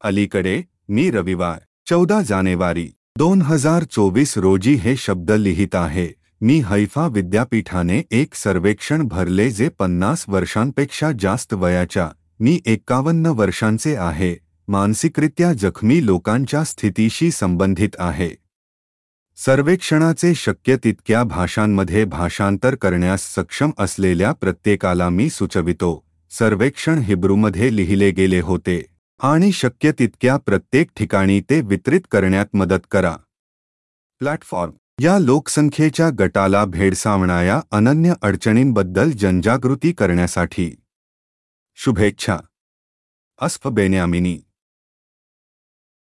अलीकडे, मी रविवार, चौदा जानेवारी, दोन हज़ार चोवीस रोजी हे शब्द लिहित आहे. मी हैफा विद्यापीठाने एक सर्वेक्षण भरले जे पन्नास वर्षांपेक्षा जास्त वयाच्या, मी एकावन्न वर्षांचे आहे, मानसिकरित्या जखमी लोकांच्या स्थितीशी संबंधित आहे. सर्वेक्षणाचे शक्य तितक्या भाषांमध्ये भाषांतर करण्यास सक्षम असलेल्या प्रत्येकाला मी सुचवितो. सर्वेक्षण हिब्रूमध्ये लिहिले गेले होते. आणि शक्य तितक्या प्रत्येक ठिकाणी ते वितरित करण्यात मदत करा. प्लॅटफॉर्म. या लोकसंख्येच्या गटाला भेडसावणाऱ्या अनन्य अडचणींबद्दल जनजागृती करण्यासाठी. शुभेच्छा. Asaf Benyamini.